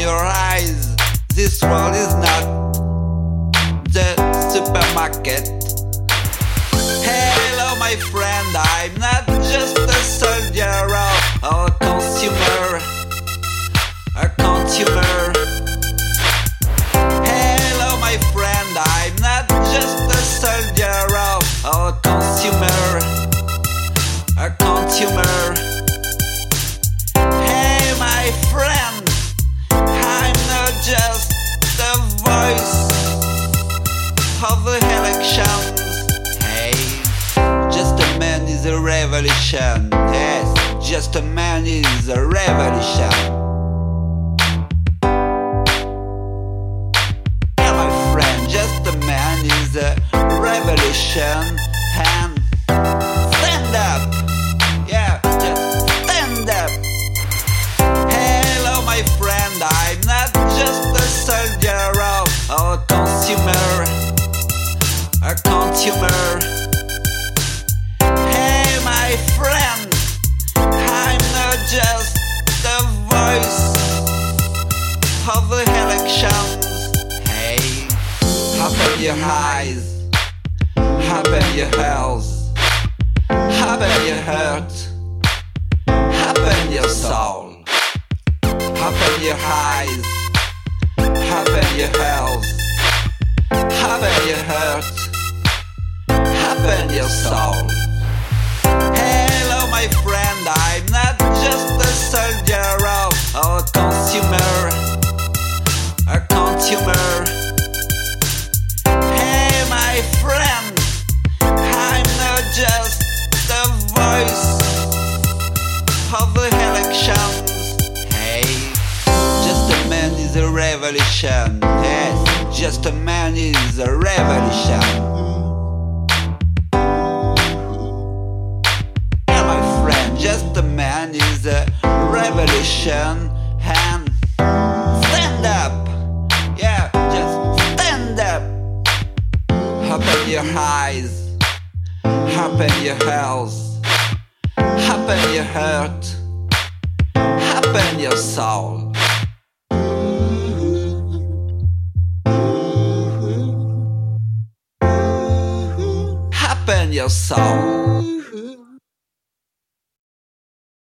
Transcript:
your eyes. This world is not the supermarket. Hello, my friend, I'm not just a soldier or a consumer. A consumer. Hello, my friend, I'm not just a soldier or a consumer. A consumer. Of the elections. Hey, just a man is a revolution. Yes, just a man is a revolution. Yeah, my friend, just a man is a revolution. The elections. Hey, open your highs, eyes, open your ears, open your heart, open your soul. Open your eyes, open your ears, open your heart, open your soul. Revolution. Yes, just a man is a revolution. Yeah, my friend, just a man is a revolution. And stand up. Yeah, just stand up. Open your eyes. Open your ears. Open your heart. Open your soul. Open your soul.